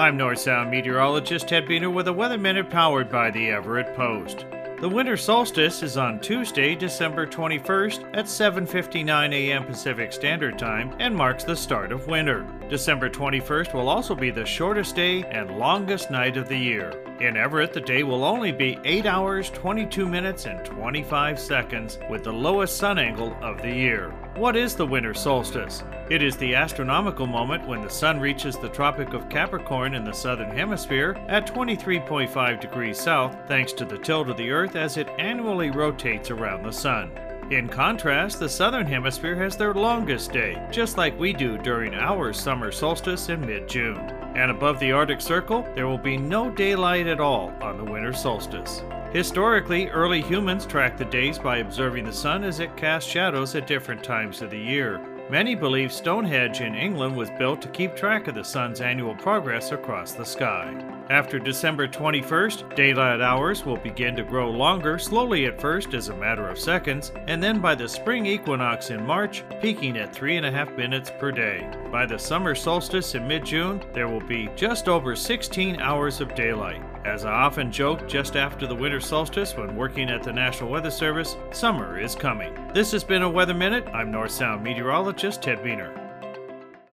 I'm North Sound meteorologist Ted Buehner with a Weather Minute powered by the Everett Post. The winter solstice is on Tuesday, December 21st at 7:59 a.m. Pacific Standard Time and marks the start of winter. December 21st will also be the shortest day and longest night of the year. In Everett, the day will only be 8 hours, 22 minutes, and 25 seconds, with the lowest sun angle of the year. What is the winter solstice? It is the astronomical moment when the sun reaches the Tropic of Capricorn in the southern hemisphere at 23.5 degrees south, thanks to the tilt of the Earth as it annually rotates around the sun. In contrast, the southern hemisphere has their longest day, just like we do during our summer solstice in mid June. And above the Arctic Circle, there will be no daylight at all on the winter solstice. Historically, early humans tracked the days by observing the sun as it cast shadows at different times of the year. Many believe Stonehenge in England was built to keep track of the sun's annual progress across the sky. After December 21st, daylight hours will begin to grow longer, slowly at first as a matter of seconds, and then by the spring equinox in March, peaking at 3.5 minutes per day. By the summer solstice in mid June, there will be just over 16 hours of daylight. As I often joke just after the winter solstice when working at the National Weather Service, summer is coming. This has been a Weather Minute. I'm North Sound meteorologist Ted Buehner.